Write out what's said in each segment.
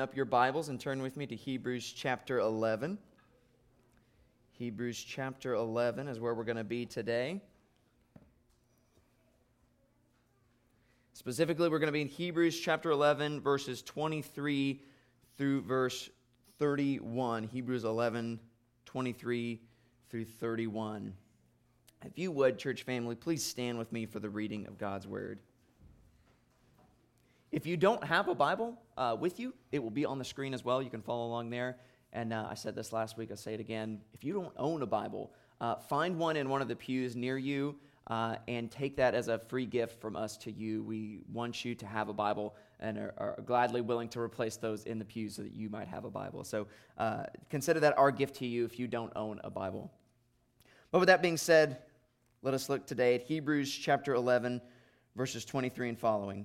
up your Bibles and turn with me to Hebrews chapter 11. Hebrews chapter 11 is where we're going to be today. Specifically, we're going to be in Hebrews chapter 11, verses 23 through verse 31. Hebrews 11, 23 through 31. If you would, church family, please stand with me for the reading of God's word. If you don't have a Bible uh, with you, it will be on the screen as well. You can follow along there. And uh, I said this last week, I'll say it again. If you don't own a Bible, uh, find one in one of the pews near you uh, and take that as a free gift from us to you. We want you to have a Bible and are, are gladly willing to replace those in the pews so that you might have a Bible. So uh, consider that our gift to you if you don't own a Bible. But with that being said, let us look today at Hebrews chapter 11, verses 23 and following.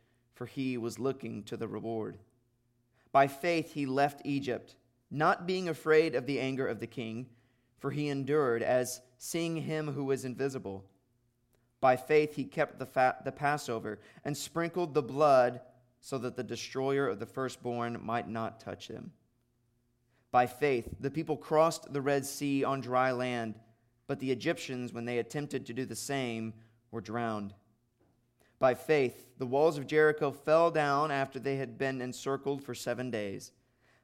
for he was looking to the reward. By faith he left Egypt, not being afraid of the anger of the king, for he endured as seeing him who was invisible. By faith he kept the, fat, the Passover and sprinkled the blood so that the destroyer of the firstborn might not touch him. By faith the people crossed the Red Sea on dry land, but the Egyptians, when they attempted to do the same, were drowned. By faith, the walls of Jericho fell down after they had been encircled for seven days.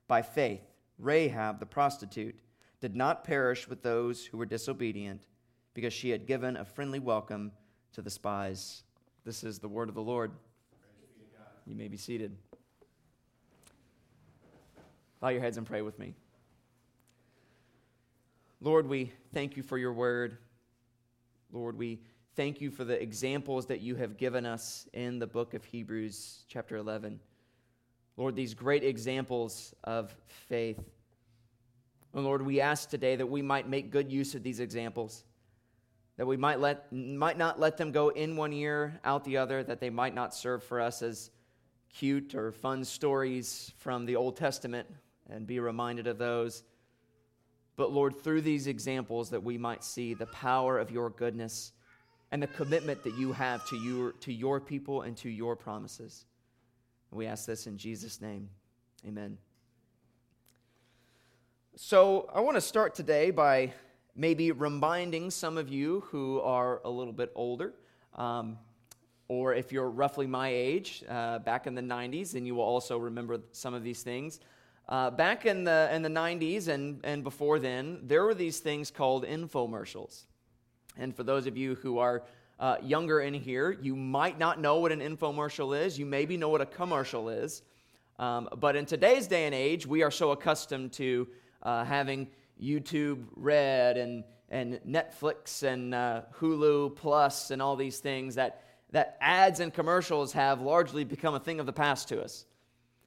By faith, Rahab the prostitute did not perish with those who were disobedient, because she had given a friendly welcome to the spies. This is the word of the Lord. You may be seated. Bow your heads and pray with me. Lord, we thank you for your word. Lord, we thank you for the examples that you have given us in the book of Hebrews, chapter 11. Lord, these great examples of faith. And Lord, we ask today that we might make good use of these examples, that we might, let, might not let them go in one ear, out the other, that they might not serve for us as cute or fun stories from the Old Testament and be reminded of those. But Lord, through these examples, that we might see the power of your goodness and the commitment that you have to your, to your people and to your promises. And we ask this in Jesus' name. Amen. So, I want to start today by maybe reminding some of you who are a little bit older, um, or if you're roughly my age, uh, back in the 90s, and you will also remember some of these things. Uh, back in the, in the 90s and, and before then, there were these things called infomercials. And for those of you who are uh, younger in here, you might not know what an infomercial is. You maybe know what a commercial is. Um, but in today's day and age, we are so accustomed to uh, having YouTube Red and, and Netflix and uh, Hulu Plus and all these things that, that ads and commercials have largely become a thing of the past to us.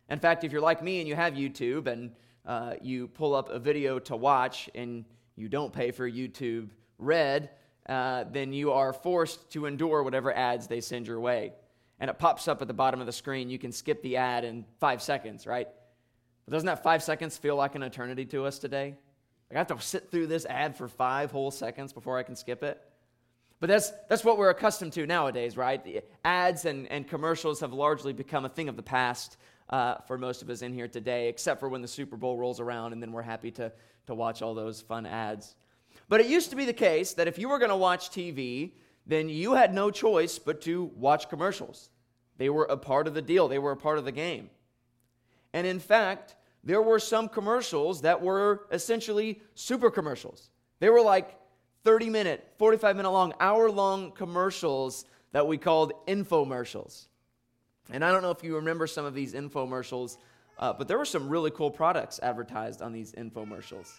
In fact, if you're like me and you have YouTube and uh, you pull up a video to watch and you don't pay for YouTube Red, uh, then you are forced to endure whatever ads they send your way. And it pops up at the bottom of the screen. You can skip the ad in five seconds, right? But doesn't that five seconds feel like an eternity to us today? Like I have to sit through this ad for five whole seconds before I can skip it. But that's, that's what we're accustomed to nowadays, right? The ads and, and commercials have largely become a thing of the past uh, for most of us in here today, except for when the Super Bowl rolls around and then we're happy to, to watch all those fun ads. But it used to be the case that if you were going to watch TV, then you had no choice but to watch commercials. They were a part of the deal, they were a part of the game. And in fact, there were some commercials that were essentially super commercials. They were like 30 minute, 45 minute long, hour long commercials that we called infomercials. And I don't know if you remember some of these infomercials, uh, but there were some really cool products advertised on these infomercials.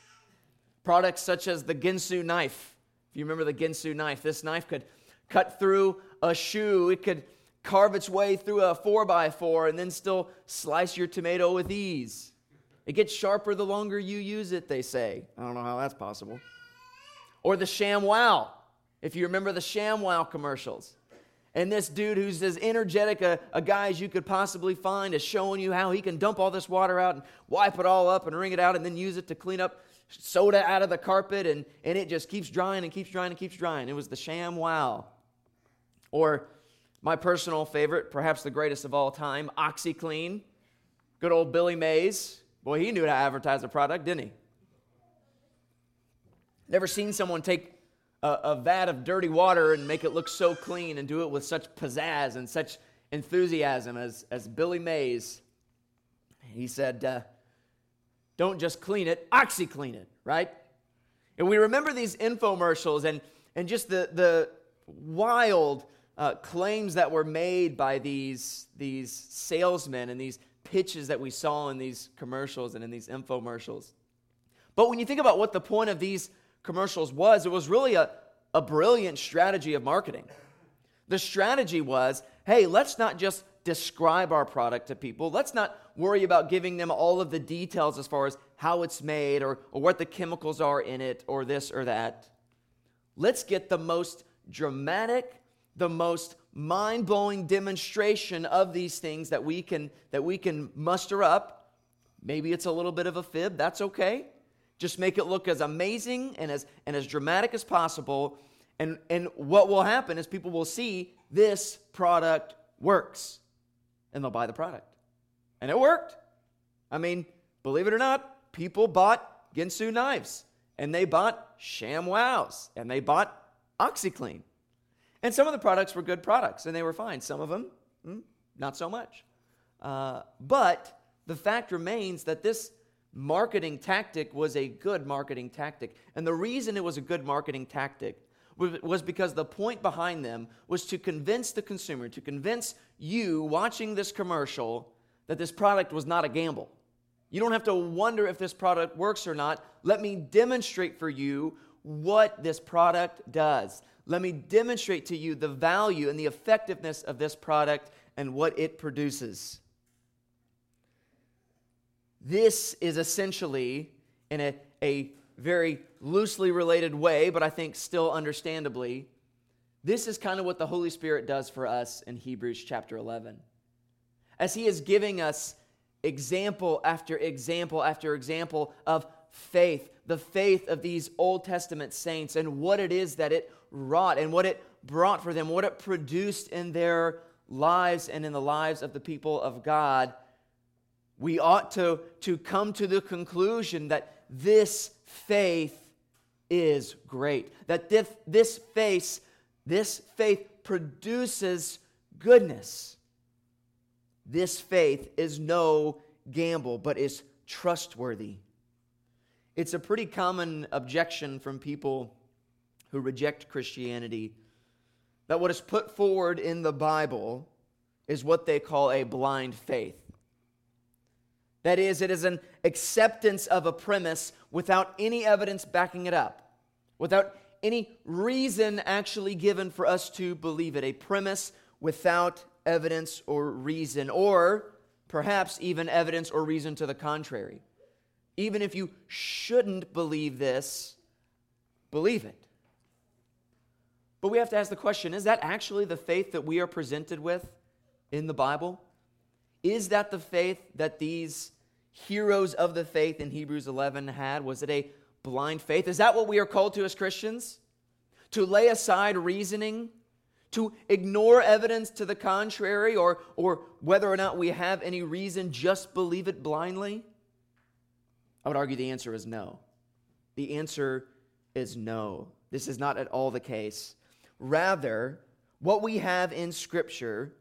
Products such as the Ginsu knife. If you remember the Ginsu knife, this knife could cut through a shoe, it could carve its way through a 4x4 and then still slice your tomato with ease. It gets sharper the longer you use it, they say. I don't know how that's possible. Or the ShamWow, if you remember the ShamWow commercials. And this dude who's as energetic a, a, guy as you could possibly find is showing you how he can dump all this water out and wipe it all up and wring it out and then use it to clean up soda out of the carpet and, and it just keeps drying and keeps drying and keeps drying. It was the sham wow. Or my personal favorite, perhaps the greatest of all time, OxiClean. Good old Billy Mays. Boy, he knew how to advertise a product, didn't he? Never seen someone take a, a, vat of dirty water and make it look so clean and do it with such pizzazz and such enthusiasm as, as Billy Mays. He said, uh, Don't just clean it, OxiClean it, right? And we remember these infomercials and, and just the, the wild uh, claims that were made by these, these salesmen and these pitches that we saw in these commercials and in these infomercials. But when you think about what the point of these commercials was, it was really a, a brilliant strategy of marketing. The strategy was hey, let's not just describe our product to people. Let's not worry about giving them all of the details as far as how it's made or, or what the chemicals are in it or this or that. Let's get the most dramatic, the most mind-blowing demonstration of these things that we can that we can muster up. Maybe it's a little bit of a fib, that's okay. Just make it look as amazing and as, and as dramatic as possible. And, and what will happen is people will see this product works and they'll buy the product. And it worked. I mean, believe it or not, people bought Ginsu knives and they bought ShamWows and they bought OxiClean. And some of the products were good products and they were fine. Some of them, mm, not so much. Uh, but the fact remains that this marketing tactic was a good marketing tactic. And the reason it was a good marketing tactic was because the point behind them was to convince the consumer, to convince you watching this commercial that this product was not a gamble. You don't have to wonder if this product works or not. Let me demonstrate for you what this product does. Let me demonstrate to you the value and the effectiveness of this product and what it produces. This is essentially, in a, a very loosely related way, but I think still understandably, this is kind of what the Holy Spirit does for us in Hebrews chapter 11. As He is giving us example after example after example of faith, the faith of these Old Testament saints, and what it is that it wrought and what it brought for them, what it produced in their lives and in the lives of the people of God we ought to, to come to the conclusion that this faith is great. That this, this faith, this faith produces goodness. This faith is no gamble, but is trustworthy. It's a pretty common objection from people who reject Christianity that what is put forward in the Bible is what they call a blind faith. That is, it is an acceptance of a premise without any evidence backing it up, without any reason actually given for us to believe it. A premise without evidence or reason, or perhaps even evidence or reason to the contrary. Even if you shouldn't believe this, believe it. But we have to ask the question is that actually the faith that we are presented with in the Bible? Is that the faith that these heroes of the faith in Hebrews 11 had? Was it a blind faith? Is that what we are called to as Christians? To lay aside reasoning? To ignore evidence to the contrary, or, or whether or not we have any reason, just believe it blindly? I would argue the answer is no. The answer is no. This is not at all the case. Rather, what we have in Scripture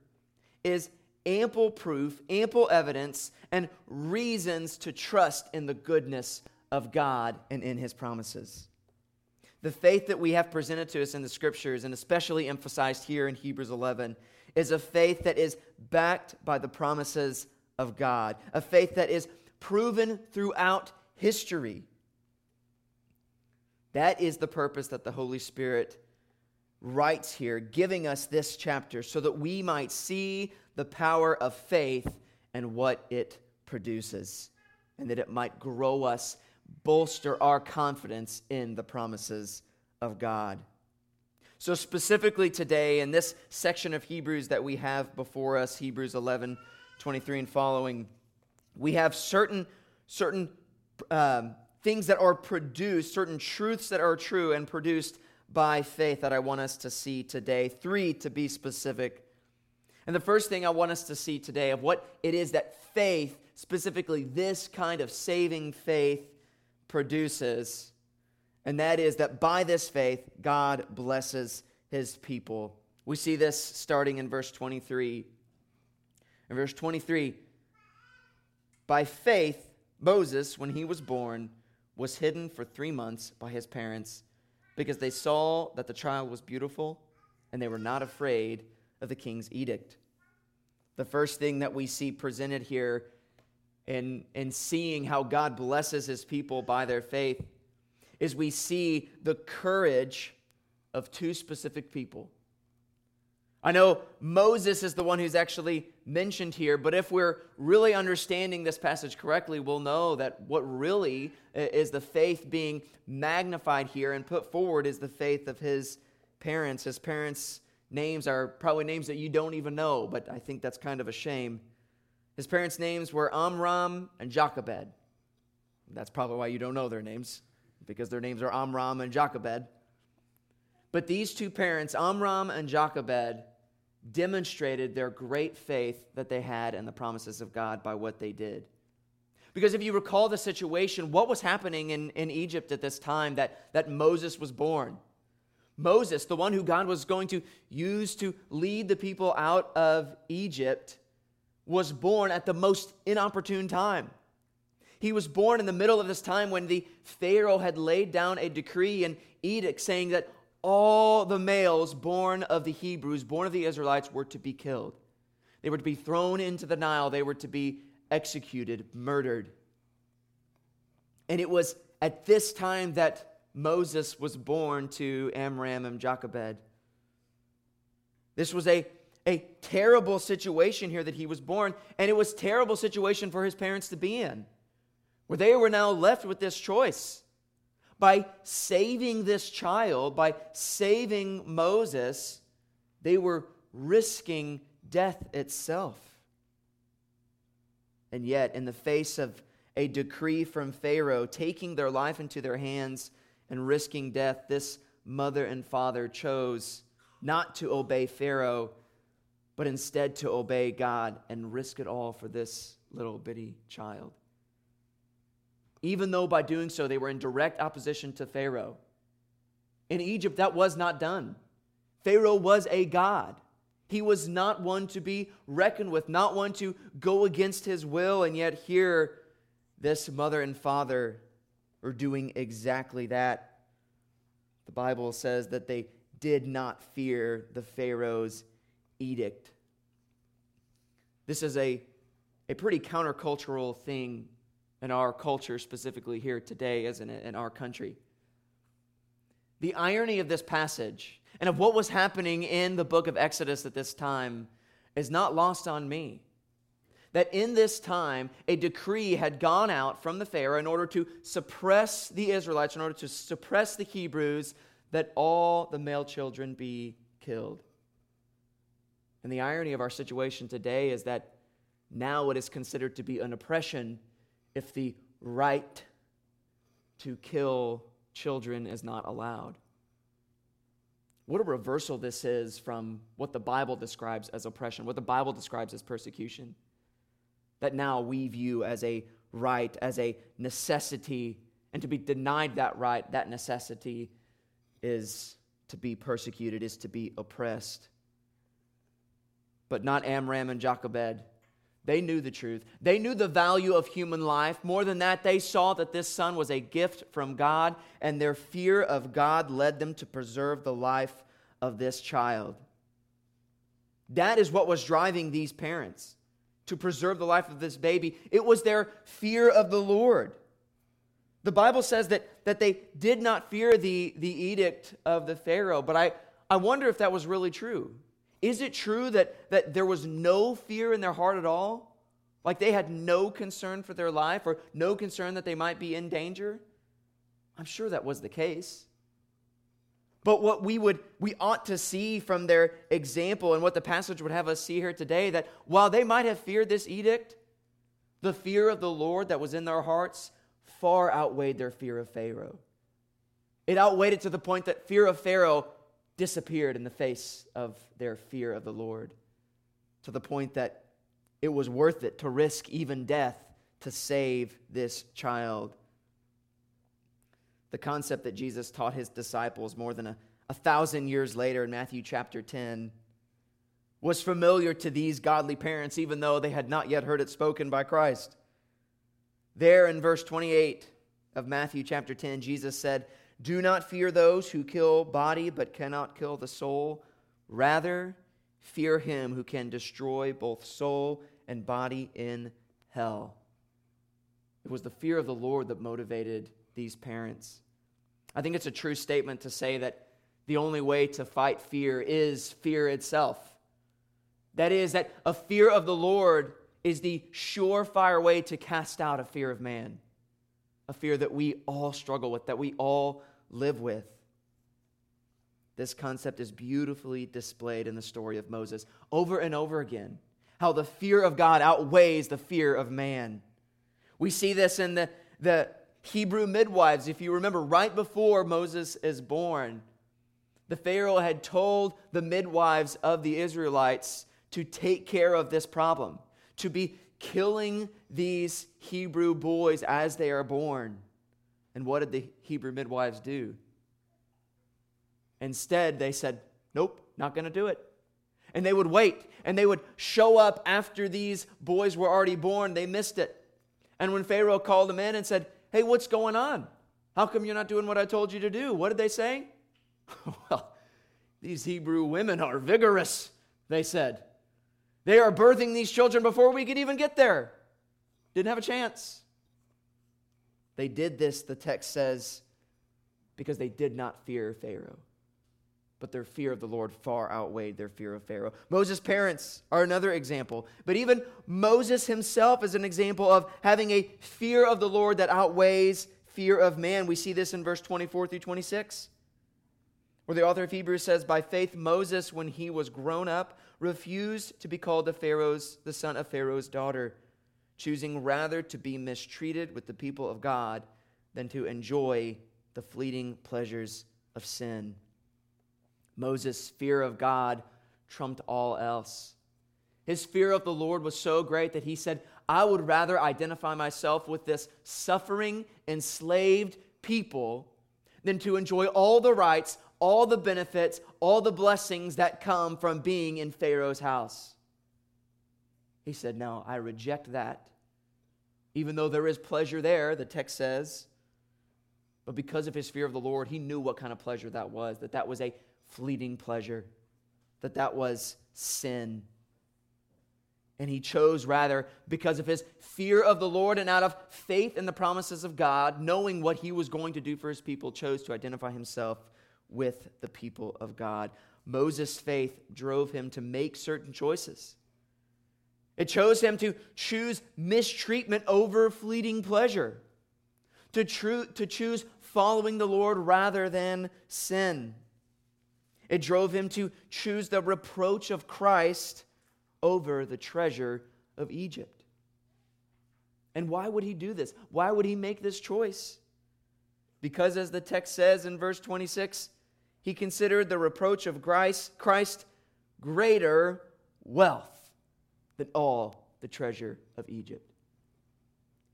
is ample proof, ample evidence, and reasons to trust in the goodness of God and in His promises. The faith that we have presented to us in the scriptures, and especially emphasized here in Hebrews 11, is a faith that is backed by the promises of God, a faith that is proven throughout history. That is the purpose that the Holy Spirit writes here, giving us this chapter so that we might see the power of faith and what it produces, and that it might grow us, bolster our confidence in the promises of God. So, specifically today, in this section of Hebrews that we have before us, Hebrews 11 23 and following, we have certain, certain um, things that are produced, certain truths that are true and produced by faith that I want us to see today. Three to be specific. And the first thing I want us to see today of what it is that faith, specifically this kind of saving faith, produces, and that is that by this faith, God blesses his people. We see this starting in verse 23. In verse 23, by faith, Moses, when he was born, was hidden for three months by his parents because they saw that the child was beautiful and they were not afraid of the king's edict. The first thing that we see presented here in, in seeing how God blesses his people by their faith is we see the courage of two specific people I know Moses is the one who's actually mentioned here, but if we're really understanding this passage correctly, we'll know that what really uh, is the faith being magnified here and put forward is the faith of his parents. His parents' names are probably names that you don't even know, but I think that's kind of a shame. His parents' names were Amram and Jochebed. That's probably why you don't know their names, because their names are Amram and Jochebed. But these two parents, Amram and Jochebed, demonstrated their great faith that they had in the promises of God by what they did. Because if you recall the situation, what was happening in, in Egypt at this time that, that Moses was born? Moses, the one who God was going to use to lead the people out of Egypt, was born at the most inopportune time. He was born in the middle of this time when the Pharaoh had laid down a decree and edict saying that all the males born of the Hebrews, born of the Israelites, were to be killed. They were to be thrown into the Nile. They were to be executed, murdered. And it was at this time that Moses was born to Amram and Jochebed. This was a, a terrible situation here that he was born, and it was terrible situation for his parents to be in, where they were now left with this choice by saving this child, by saving Moses, they were risking death itself. And yet, in the face of a decree from Pharaoh taking their life into their hands and risking death, this mother and father chose not to obey Pharaoh, but instead to obey God and risk it all for this little bitty child even though by doing so they were in direct opposition to Pharaoh. In Egypt, that was not done. Pharaoh was a god. He was not one to be reckoned with, not one to go against his will, and yet here, this mother and father are doing exactly that. The Bible says that they did not fear the Pharaoh's edict. This is a, a pretty countercultural thing in our culture, specifically here today, isn't it, in our country? The irony of this passage and of what was happening in the book of Exodus at this time is not lost on me. That in this time, a decree had gone out from the Pharaoh in order to suppress the Israelites, in order to suppress the Hebrews, that all the male children be killed. And the irony of our situation today is that now it is considered to be an oppression if the right to kill children is not allowed. What a reversal this is from what the Bible describes as oppression, what the Bible describes as persecution. That now we view as a right, as a necessity, and to be denied that right, that necessity, is to be persecuted, is to be oppressed. But not Amram and Jochebed. They knew the truth. They knew the value of human life. More than that, they saw that this son was a gift from God, and their fear of God led them to preserve the life of this child. That is what was driving these parents to preserve the life of this baby. It was their fear of the Lord. The Bible says that, that they did not fear the, the edict of the Pharaoh, but I, I wonder if that was really true. Is it true that, that there was no fear in their heart at all? Like they had no concern for their life or no concern that they might be in danger? I'm sure that was the case. But what we would we ought to see from their example and what the passage would have us see here today that while they might have feared this edict, the fear of the Lord that was in their hearts far outweighed their fear of Pharaoh. It outweighed it to the point that fear of Pharaoh disappeared in the face of their fear of the Lord, to the point that it was worth it to risk even death to save this child the concept that Jesus taught his disciples more than a, a thousand years later in Matthew chapter 10 was familiar to these godly parents, even though they had not yet heard it spoken by Christ. There in verse 28 of Matthew chapter 10, Jesus said, Do not fear those who kill body but cannot kill the soul. Rather, fear him who can destroy both soul and body in hell. It was the fear of the Lord that motivated these parents. I think it's a true statement to say that the only way to fight fear is fear itself. That is, that a fear of the Lord is the surefire way to cast out a fear of man, a fear that we all struggle with, that we all live with. This concept is beautifully displayed in the story of Moses over and over again. How the fear of God outweighs the fear of man. We see this in the, the Hebrew midwives. If you remember, right before Moses is born, the Pharaoh had told the midwives of the Israelites to take care of this problem, to be killing these Hebrew boys as they are born. And what did the Hebrew midwives do? Instead, they said, Nope, not going to do it. And they would wait and they would show up after these boys were already born. They missed it. And when Pharaoh called them in and said, Hey, what's going on? How come you're not doing what I told you to do? What did they say? well, these Hebrew women are vigorous, they said. They are birthing these children before we could even get there. Didn't have a chance. They did this, the text says, because they did not fear Pharaoh. But their fear of the Lord far outweighed their fear of Pharaoh. Moses' parents are another example. But even Moses himself is an example of having a fear of the Lord that outweighs fear of man. We see this in verse 24 through 26, where the author of Hebrews says, By faith, Moses, when he was grown up, refused to be called the Pharaoh's, the son of Pharaoh's daughter, choosing rather to be mistreated with the people of God than to enjoy the fleeting pleasures of sin. Moses' fear of God trumped all else. His fear of the Lord was so great that he said, I would rather identify myself with this suffering, enslaved people than to enjoy all the rights, all the benefits, all the blessings that come from being in Pharaoh's house. He said, No, I reject that. Even though there is pleasure there, the text says, but because of his fear of the Lord, he knew what kind of pleasure that was, that that was a fleeting pleasure, that that was sin. And he chose rather because of his fear of the Lord and out of faith in the promises of God, knowing what he was going to do for his people, chose to identify himself with the people of God. Moses' faith drove him to make certain choices. It chose him to choose mistreatment over fleeting pleasure, to, tru- to choose following the Lord rather than sin. It drove him to choose the reproach of Christ over the treasure of Egypt. And why would he do this? Why would he make this choice? Because, as the text says in verse 26, he considered the reproach of Christ greater wealth than all the treasure of Egypt.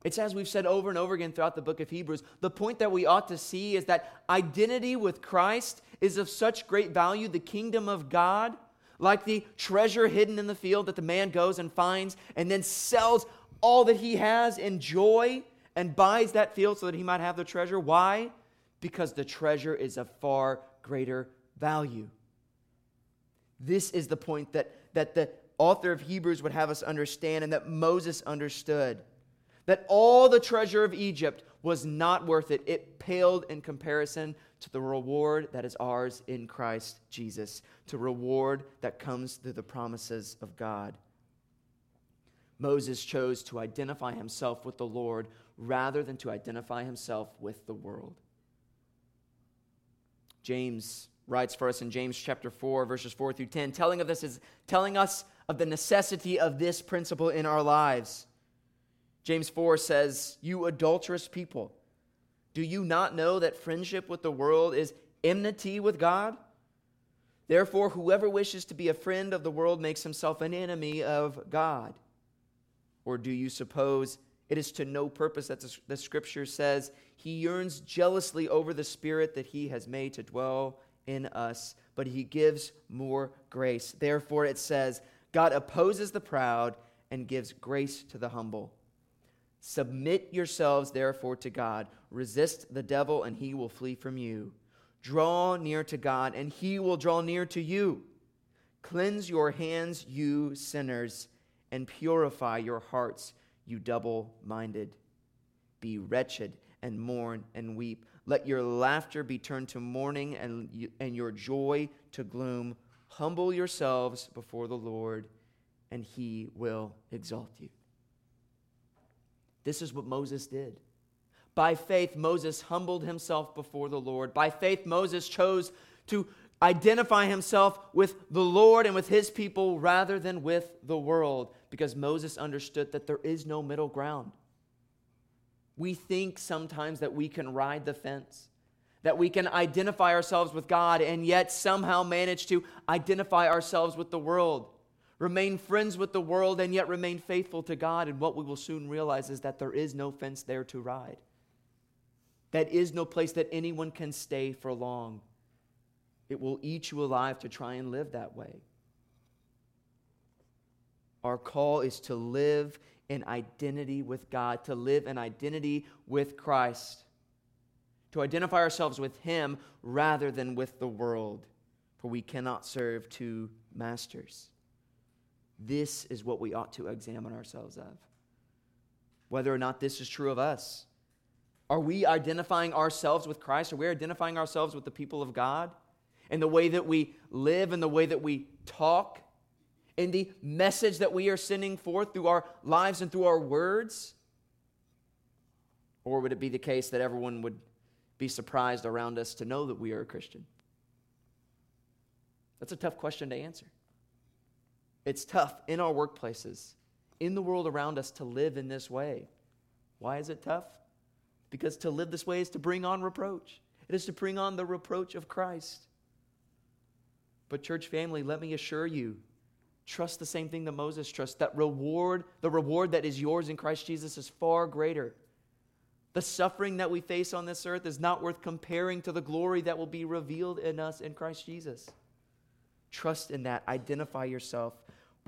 It's as we've said over and over again throughout the book of Hebrews. The point that we ought to see is that identity with Christ is of such great value. The kingdom of God, like the treasure hidden in the field that the man goes and finds and then sells all that he has in joy and buys that field so that he might have the treasure. Why? Because the treasure is of far greater value. This is the point that, that the author of Hebrews would have us understand and that Moses understood that all the treasure of Egypt was not worth it. It paled in comparison to the reward that is ours in Christ Jesus, to reward that comes through the promises of God. Moses chose to identify himself with the Lord rather than to identify himself with the world. James writes for us in James chapter 4 verses 4 through 10 telling of this is telling us of the necessity of this principle in our lives. James 4 says, "You adulterous people, do you not know that friendship with the world is enmity with God? Therefore, whoever wishes to be a friend of the world makes himself an enemy of God. Or do you suppose it is to no purpose that the scripture says he yearns jealously over the spirit that he has made to dwell in us, but he gives more grace? Therefore, it says, God opposes the proud and gives grace to the humble. Submit yourselves, therefore, to God. Resist the devil, and he will flee from you. Draw near to God, and he will draw near to you. Cleanse your hands, you sinners, and purify your hearts, you double minded. Be wretched and mourn and weep. Let your laughter be turned to mourning and, and your joy to gloom. Humble yourselves before the Lord, and he will exalt you. This is what Moses did. By faith, Moses humbled himself before the Lord. By faith, Moses chose to identify himself with the Lord and with his people rather than with the world because Moses understood that there is no middle ground. We think sometimes that we can ride the fence, that we can identify ourselves with God and yet somehow manage to identify ourselves with the world remain friends with the world, and yet remain faithful to God. And what we will soon realize is that there is no fence there to ride. That is no place that anyone can stay for long. It will eat you alive to try and live that way. Our call is to live in identity with God, to live in identity with Christ, to identify ourselves with Him rather than with the world, for we cannot serve two masters. This is what we ought to examine ourselves of. Whether or not this is true of us. Are we identifying ourselves with Christ? Are we identifying ourselves with the people of God? In the way that we live, in the way that we talk, in the message that we are sending forth through our lives and through our words? Or would it be the case that everyone would be surprised around us to know that we are a Christian? That's a tough question to answer. It's tough in our workplaces, in the world around us to live in this way. Why is it tough? Because to live this way is to bring on reproach. It is to bring on the reproach of Christ. But, church family, let me assure you trust the same thing that Moses trusts that reward, the reward that is yours in Christ Jesus is far greater. The suffering that we face on this earth is not worth comparing to the glory that will be revealed in us in Christ Jesus. Trust in that. Identify yourself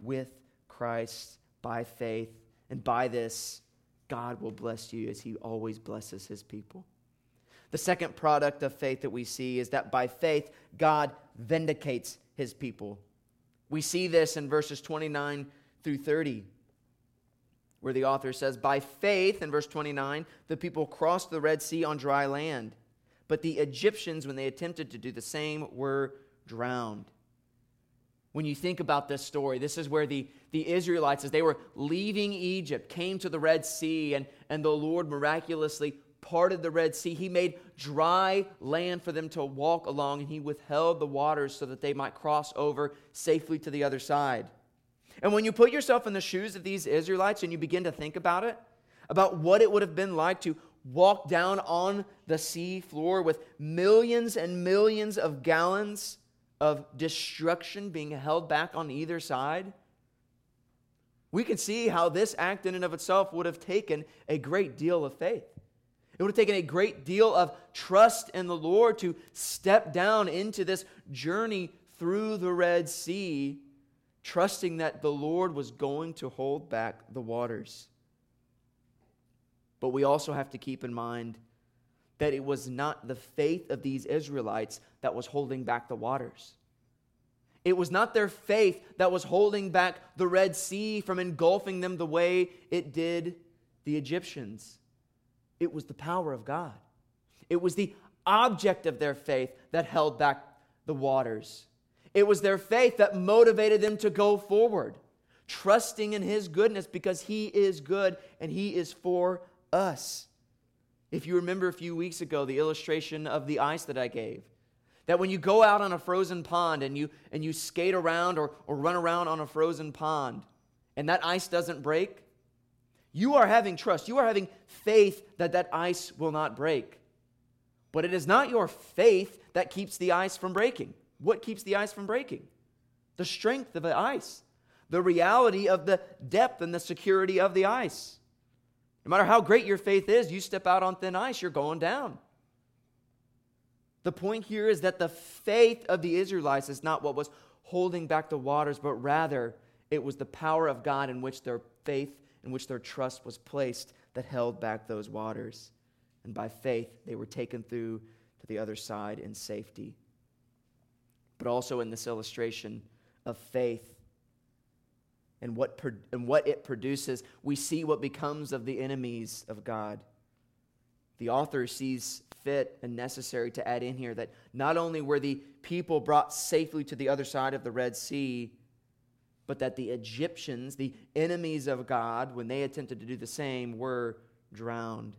with Christ by faith. And by this, God will bless you as he always blesses his people. The second product of faith that we see is that by faith, God vindicates his people. We see this in verses 29 through 30, where the author says, By faith, in verse 29, the people crossed the Red Sea on dry land. But the Egyptians, when they attempted to do the same, were drowned when you think about this story. This is where the, the Israelites, as they were leaving Egypt, came to the Red Sea, and, and the Lord miraculously parted the Red Sea. He made dry land for them to walk along, and He withheld the waters so that they might cross over safely to the other side. And when you put yourself in the shoes of these Israelites and you begin to think about it, about what it would have been like to walk down on the sea floor with millions and millions of gallons of destruction being held back on either side, we can see how this act in and of itself would have taken a great deal of faith. It would have taken a great deal of trust in the Lord to step down into this journey through the Red Sea, trusting that the Lord was going to hold back the waters. But we also have to keep in mind that it was not the faith of these Israelites that was holding back the waters. It was not their faith that was holding back the Red Sea from engulfing them the way it did the Egyptians, it was the power of God. It was the object of their faith that held back the waters. It was their faith that motivated them to go forward, trusting in His goodness because He is good and He is for us. If you remember a few weeks ago, the illustration of the ice that I gave, that when you go out on a frozen pond and you, and you skate around or, or run around on a frozen pond and that ice doesn't break, you are having trust. You are having faith that that ice will not break. But it is not your faith that keeps the ice from breaking. What keeps the ice from breaking? The strength of the ice, the reality of the depth and the security of the ice. No matter how great your faith is, you step out on thin ice, you're going down. The point here is that the faith of the Israelites is not what was holding back the waters, but rather it was the power of God in which their faith, in which their trust was placed, that held back those waters. And by faith, they were taken through to the other side in safety. But also in this illustration of faith and what, and what it produces, we see what becomes of the enemies of God. The author sees fit and necessary to add in here that not only were the people brought safely to the other side of the Red Sea, but that the Egyptians, the enemies of God, when they attempted to do the same, were drowned.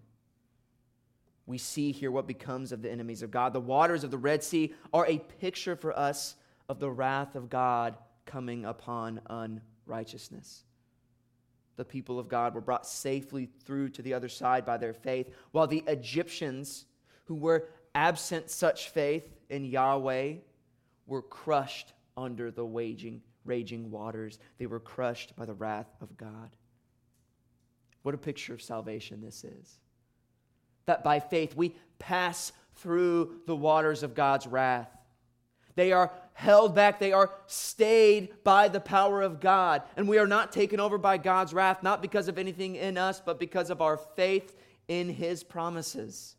We see here what becomes of the enemies of God. The waters of the Red Sea are a picture for us of the wrath of God coming upon unrighteousness. The people of God were brought safely through to the other side by their faith, while the Egyptians, who were absent such faith in Yahweh, were crushed under the waging raging waters. They were crushed by the wrath of God. What a picture of salvation this is. That by faith we pass through the waters of God's wrath. They are held back, they are stayed by the power of God. And we are not taken over by God's wrath, not because of anything in us, but because of our faith in His promises.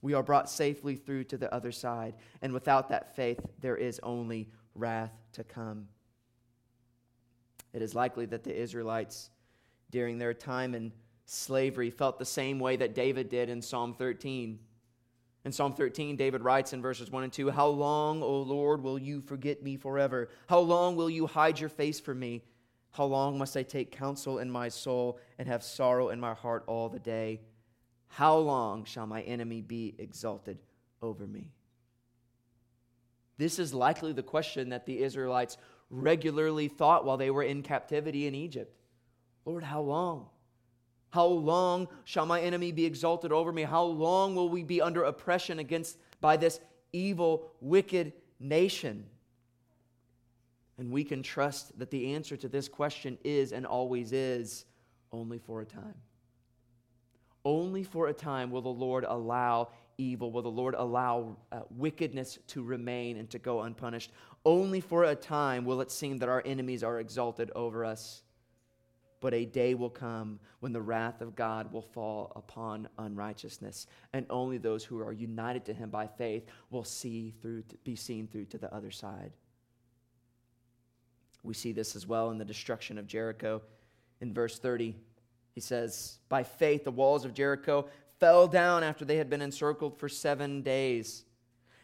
We are brought safely through to the other side. And without that faith, there is only wrath to come. It is likely that the Israelites, during their time in slavery, felt the same way that David did in Psalm 13. In Psalm 13, David writes in verses 1 and 2 How long, O Lord, will you forget me forever? How long will you hide your face from me? How long must I take counsel in my soul and have sorrow in my heart all the day? How long shall my enemy be exalted over me? This is likely the question that the Israelites regularly thought while they were in captivity in Egypt Lord, how long? How long shall my enemy be exalted over me? How long will we be under oppression against by this evil, wicked nation? And we can trust that the answer to this question is and always is only for a time. Only for a time will the Lord allow evil, will the Lord allow uh, wickedness to remain and to go unpunished. Only for a time will it seem that our enemies are exalted over us. But a day will come when the wrath of God will fall upon unrighteousness, and only those who are united to him by faith will see through to, be seen through to the other side. We see this as well in the destruction of Jericho. In verse 30, he says, By faith, the walls of Jericho fell down after they had been encircled for seven days.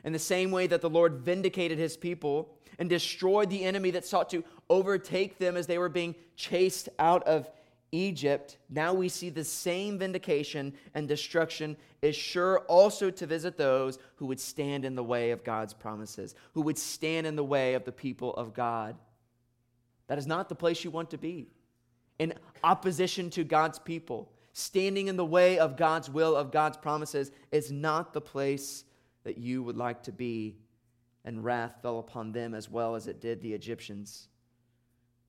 In the same way that the Lord vindicated his people and destroyed the enemy that sought to overtake them as they were being chased out of Egypt, now we see the same vindication and destruction is sure also to visit those who would stand in the way of God's promises, who would stand in the way of the people of God. That is not the place you want to be. In opposition to God's people, standing in the way of God's will, of God's promises, is not the place that you would like to be. And wrath fell upon them as well as it did the Egyptians.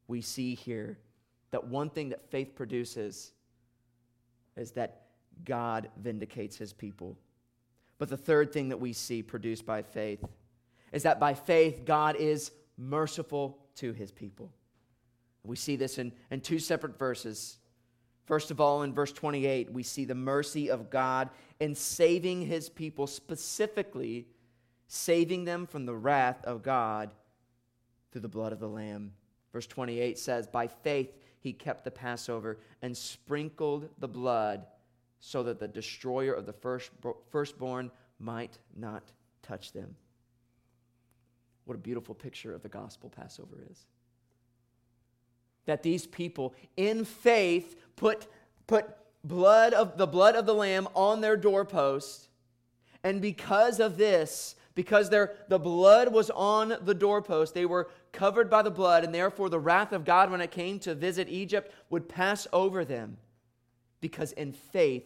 We see here that one thing that faith produces is that God vindicates his people. But the third thing that we see produced by faith is that by faith, God is merciful to his people. We see this in, in two separate verses. First of all, in verse 28, we see the mercy of God in saving his people, specifically saving them from the wrath of God through the blood of the Lamb. Verse 28 says, By faith he kept the Passover and sprinkled the blood so that the destroyer of the first, firstborn might not touch them. What a beautiful picture of the gospel Passover is. That these people, in faith, put, put blood of the blood of the lamb on their doorpost, and because of this, because their, the blood was on the doorpost, they were covered by the blood, and therefore the wrath of God, when it came to visit Egypt, would pass over them. Because in faith,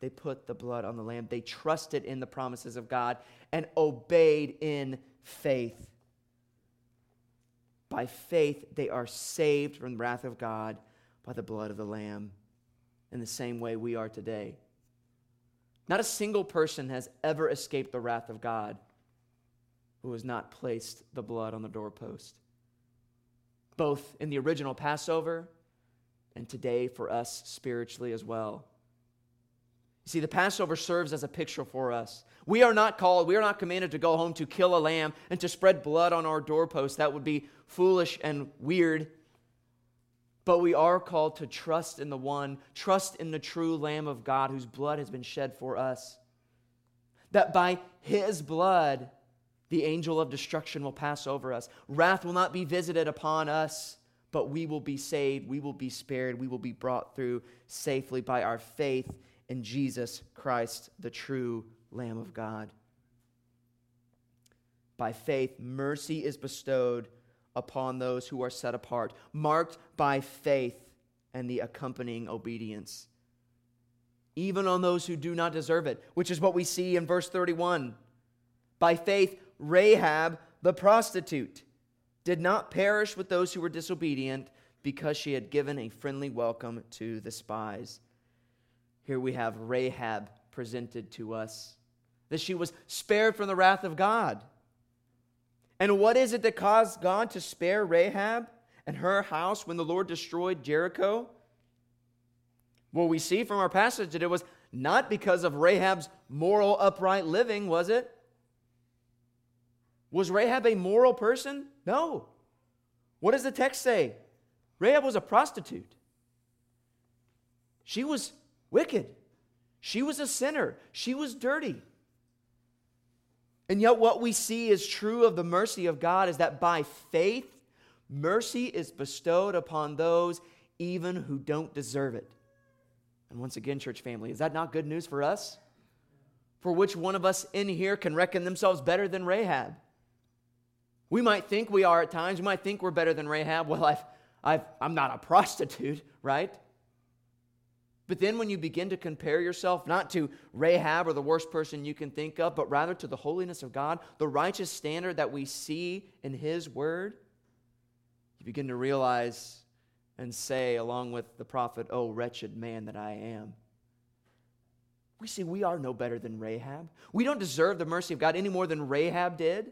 they put the blood on the lamb. They trusted in the promises of God and obeyed in faith. By faith, they are saved from the wrath of God by the blood of the Lamb. In the same way, we are today. Not a single person has ever escaped the wrath of God who has not placed the blood on the doorpost. Both in the original Passover and today for us spiritually as well. You see, the Passover serves as a picture for us. We are not called, we are not commanded to go home to kill a lamb and to spread blood on our doorpost. That would be foolish and weird. But we are called to trust in the one, trust in the true Lamb of God whose blood has been shed for us. That by his blood, the angel of destruction will pass over us. Wrath will not be visited upon us, but we will be saved. We will be spared. We will be brought through safely by our faith in Jesus Christ, the true Lamb of God. By faith, mercy is bestowed upon those who are set apart, marked by faith and the accompanying obedience. Even on those who do not deserve it, which is what we see in verse 31. By faith, Rahab the prostitute did not perish with those who were disobedient because she had given a friendly welcome to the spies. Here we have Rahab presented to us that she was spared from the wrath of God. And what is it that caused God to spare Rahab and her house when the Lord destroyed Jericho? Well, we see from our passage that it was not because of Rahab's moral, upright living, was it? Was Rahab a moral person? No. What does the text say? Rahab was a prostitute. She was wicked. She was a sinner. She was dirty. And yet, what we see is true of the mercy of God is that by faith, mercy is bestowed upon those even who don't deserve it. And once again, church family, is that not good news for us? For which one of us in here can reckon themselves better than Rahab? We might think we are at times. We might think we're better than Rahab. Well, I've, I've, I'm not a prostitute, right? But then when you begin to compare yourself not to Rahab or the worst person you can think of, but rather to the holiness of God, the righteous standard that we see in His Word, you begin to realize and say, along with the prophet, Oh, wretched man that I am. We see we are no better than Rahab. We don't deserve the mercy of God any more than Rahab did.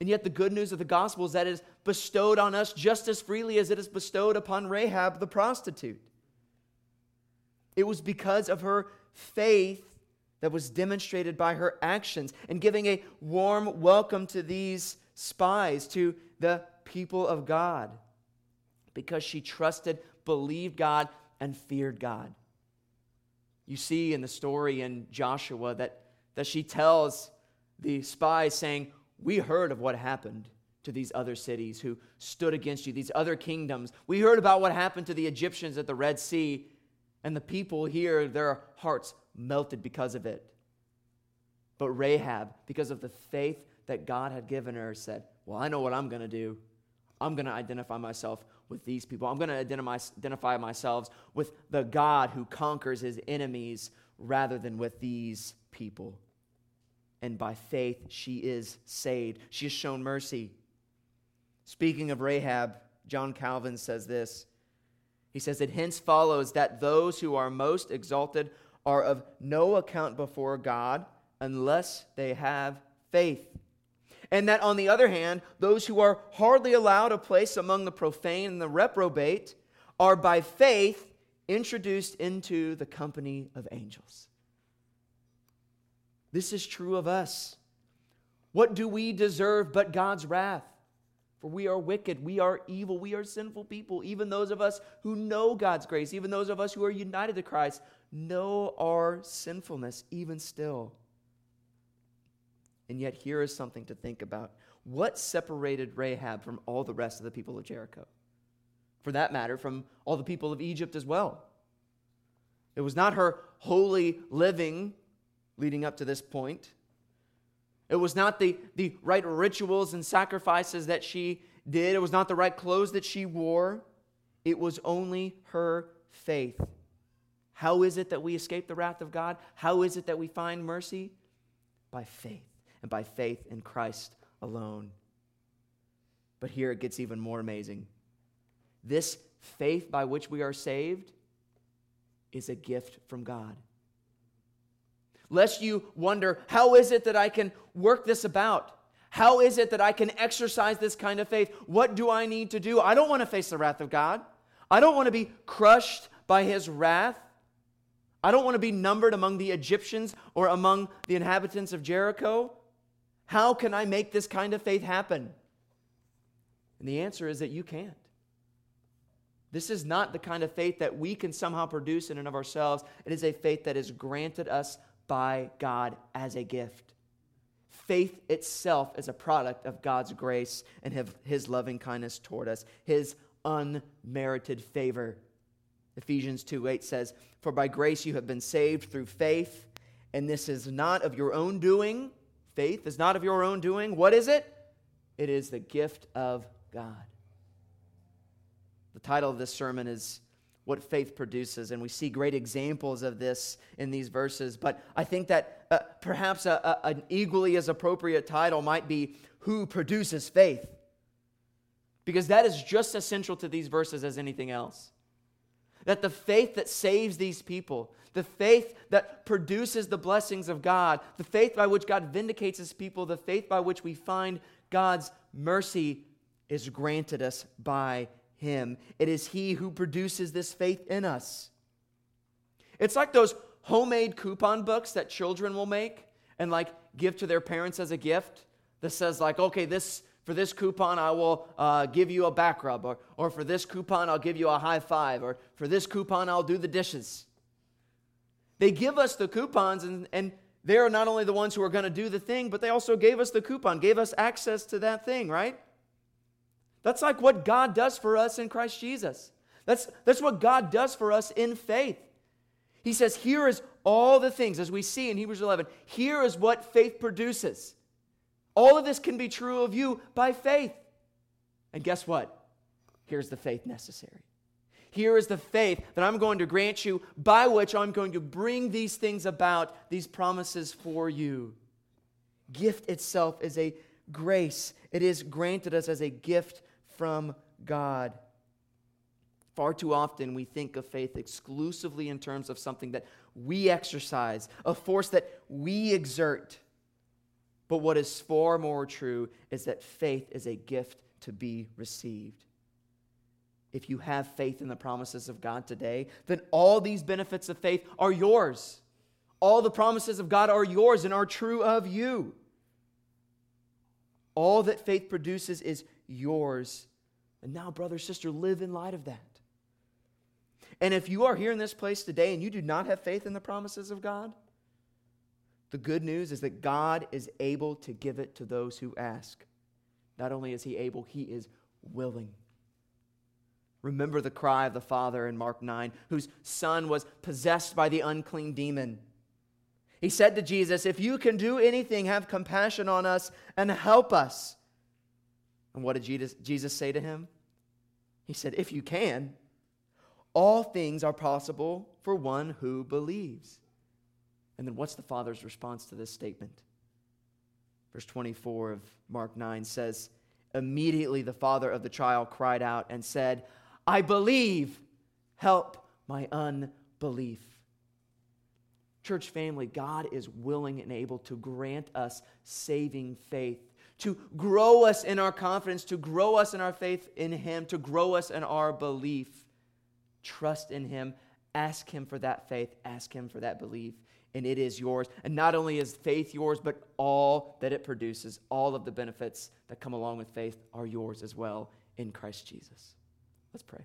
And yet, the good news of the gospel is that it is bestowed on us just as freely as it is bestowed upon Rahab the prostitute. It was because of her faith that was demonstrated by her actions and giving a warm welcome to these spies, to the people of God, because she trusted, believed God, and feared God. You see in the story in Joshua that, that she tells the spies, saying, we heard of what happened to these other cities who stood against you, these other kingdoms. We heard about what happened to the Egyptians at the Red Sea, and the people here, their hearts melted because of it. But Rahab, because of the faith that God had given her, said, Well, I know what I'm going to do. I'm going to identify myself with these people. I'm going to identify, myself with the God who conquers his enemies rather than with these people and by faith she is saved. She has shown mercy. Speaking of Rahab, John Calvin says this. He says, It hence follows that those who are most exalted are of no account before God unless they have faith. And that, on the other hand, those who are hardly allowed a place among the profane and the reprobate are by faith introduced into the company of angels. This is true of us. What do we deserve but God's wrath? For we are wicked, we are evil, we are sinful people. Even those of us who know God's grace, even those of us who are united to Christ, know our sinfulness even still. And yet, here is something to think about. What separated Rahab from all the rest of the people of Jericho? For that matter, from all the people of Egypt as well. It was not her holy living leading up to this point. It was not the, the right rituals and sacrifices that she did. It was not the right clothes that she wore. It was only her faith. How is it that we escape the wrath of God? How is it that we find mercy? By faith, and by faith in Christ alone. But here it gets even more amazing. This faith by which we are saved is a gift from God lest you wonder, how is it that I can work this about? How is it that I can exercise this kind of faith? What do I need to do? I don't want to face the wrath of God. I don't want to be crushed by his wrath. I don't want to be numbered among the Egyptians or among the inhabitants of Jericho. How can I make this kind of faith happen? And the answer is that you can't. This is not the kind of faith that we can somehow produce in and of ourselves. It is a faith that is granted us by God as a gift. Faith itself is a product of God's grace and his loving kindness toward us, his unmerited favor. Ephesians 2 8 says, For by grace you have been saved through faith, and this is not of your own doing. Faith is not of your own doing. What is it? It is the gift of God. The title of this sermon is what faith produces. And we see great examples of this in these verses. But I think that uh, perhaps a, a, an equally as appropriate title might be Who Produces Faith? Because that is just as central to these verses as anything else. That the faith that saves these people, the faith that produces the blessings of God, the faith by which God vindicates his people, the faith by which we find God's mercy is granted us by him. It is He who produces this faith in us. It's like those homemade coupon books that children will make and like give to their parents as a gift that says like okay this for this coupon i will uh, give you a back rub or, or for this coupon i'll give you a high five or for this coupon i'll do the dishes they give us the coupons and, and they're not only the ones who are going to do the thing but they also gave us the coupon gave us access to that thing right that's like what God does for us in Christ Jesus. That's, that's what God does for us in faith. He says, Here is all the things, as we see in Hebrews 11, here is what faith produces. All of this can be true of you by faith. And guess what? Here's the faith necessary. Here is the faith that I'm going to grant you, by which I'm going to bring these things about, these promises for you. Gift itself is a grace, it is granted us as a gift from God. Far too often, we think of faith exclusively in terms of something that we exercise, a force that we exert. But what is far more true is that faith is a gift to be received. If you have faith in the promises of God today, then all these benefits of faith are yours. All the promises of God are yours and are true of you. All that faith produces is yours. And now, brother, sister, live in light of that. And if you are here in this place today and you do not have faith in the promises of God, the good news is that God is able to give it to those who ask. Not only is He able, He is willing. Remember the cry of the Father in Mark 9, whose son was possessed by the unclean demon. He said to Jesus, If you can do anything, have compassion on us and help us. And what did Jesus, Jesus say to him? He said, If you can, all things are possible for one who believes. And then what's the Father's response to this statement? Verse 24 of Mark 9 says, Immediately the father of the child cried out and said, I believe, help my unbelief. Church family, God is willing and able to grant us saving faith to grow us in our confidence, to grow us in our faith in Him, to grow us in our belief. Trust in Him, Ask Him for that faith, ask Him for that belief, and it is yours. And not only is faith yours, but all that it produces, all of the benefits that come along with faith are yours as well in Christ Jesus. Let's pray.